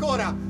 ancora